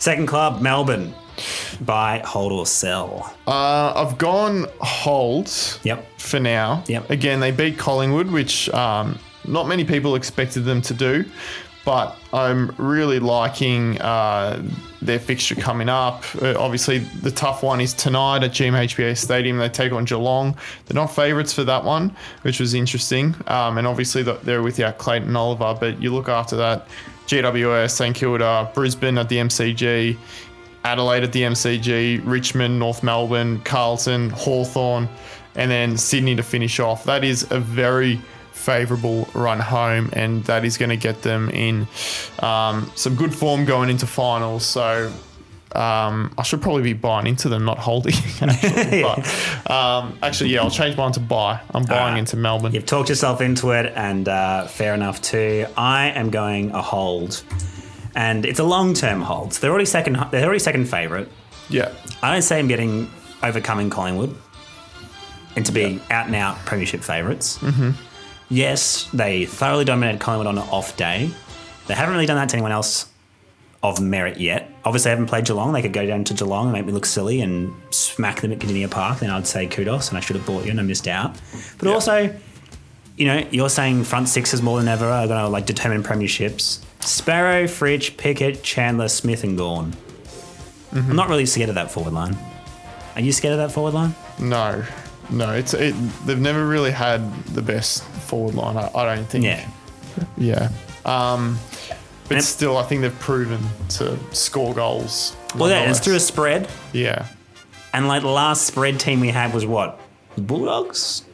Second club, Melbourne. Buy, hold, or sell. Uh, I've gone hold Yep. for now. Yep. Again, they beat Collingwood, which um, not many people expected them to do. But I'm really liking uh, their fixture coming up. Uh, obviously, the tough one is tonight at GMHBA Stadium. They take on Geelong. They're not favourites for that one, which was interesting. Um, and obviously, th- they're without Clayton Oliver. But you look after that GWS, St Kilda, Brisbane at the MCG, Adelaide at the MCG, Richmond, North Melbourne, Carlton, Hawthorn, and then Sydney to finish off. That is a very favourable run home, and that is going to get them in um, some good form going into finals. So um, I should probably be buying into them, not holding. Actually, but um, actually, yeah, I'll change mine to buy. I'm buying Alright. into Melbourne. You've talked yourself into it, and uh, fair enough too. I am going a hold, and it's a long-term hold. So they're already second. They're already second favourite. Yeah, I don't say I'm getting overcoming Collingwood, and to be out and out premiership favorites. Mm-hmm. Yes, they thoroughly dominated Collingwood on an off day. They haven't really done that to anyone else of merit yet. Obviously, I haven't played Geelong. They could go down to Geelong and make me look silly and smack them at Kardinia Park. Then I'd say kudos, and I should have bought you, and I missed out. But also, you know, you're saying front sixes more than ever are going to like determine premierships. Spargo, Fritsch, Pickett, Chandler, Smith, and Gawn. I'm not really scared of that forward line. Are you scared of that forward line? no, no, it's it, they've never really had the best forward line. I, I don't think. Yeah. Yeah. Um, but And- still, I think they've proven to score goals. Well, yeah, it's through a spread. Yeah. And like the last spread team we had was what? The Bulldogs?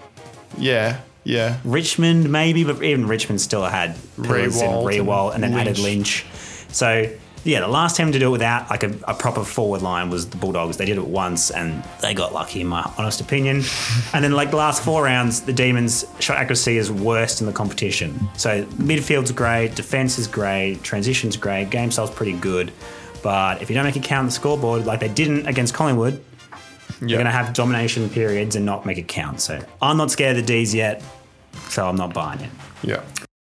Yeah. Yeah. Richmond, maybe, but even Richmond still had and Riewoldt and Riewoldt and then added Lynch. Lynch. So, yeah, the last team to do it without like a, a proper forward line was the Bulldogs. They did it once and they got lucky, in my honest opinion. and then, like the last four rounds, the Demons' shot accuracy is worst in the competition. So, midfield's great, defense is great, transition's great, game style's pretty good. But if you don't make it count on the scoreboard, like they didn't against Collingwood, Yeah. you're going to have domination periods and not make it count. So I'm not scared of the D's yet, so I'm not buying it. Yeah.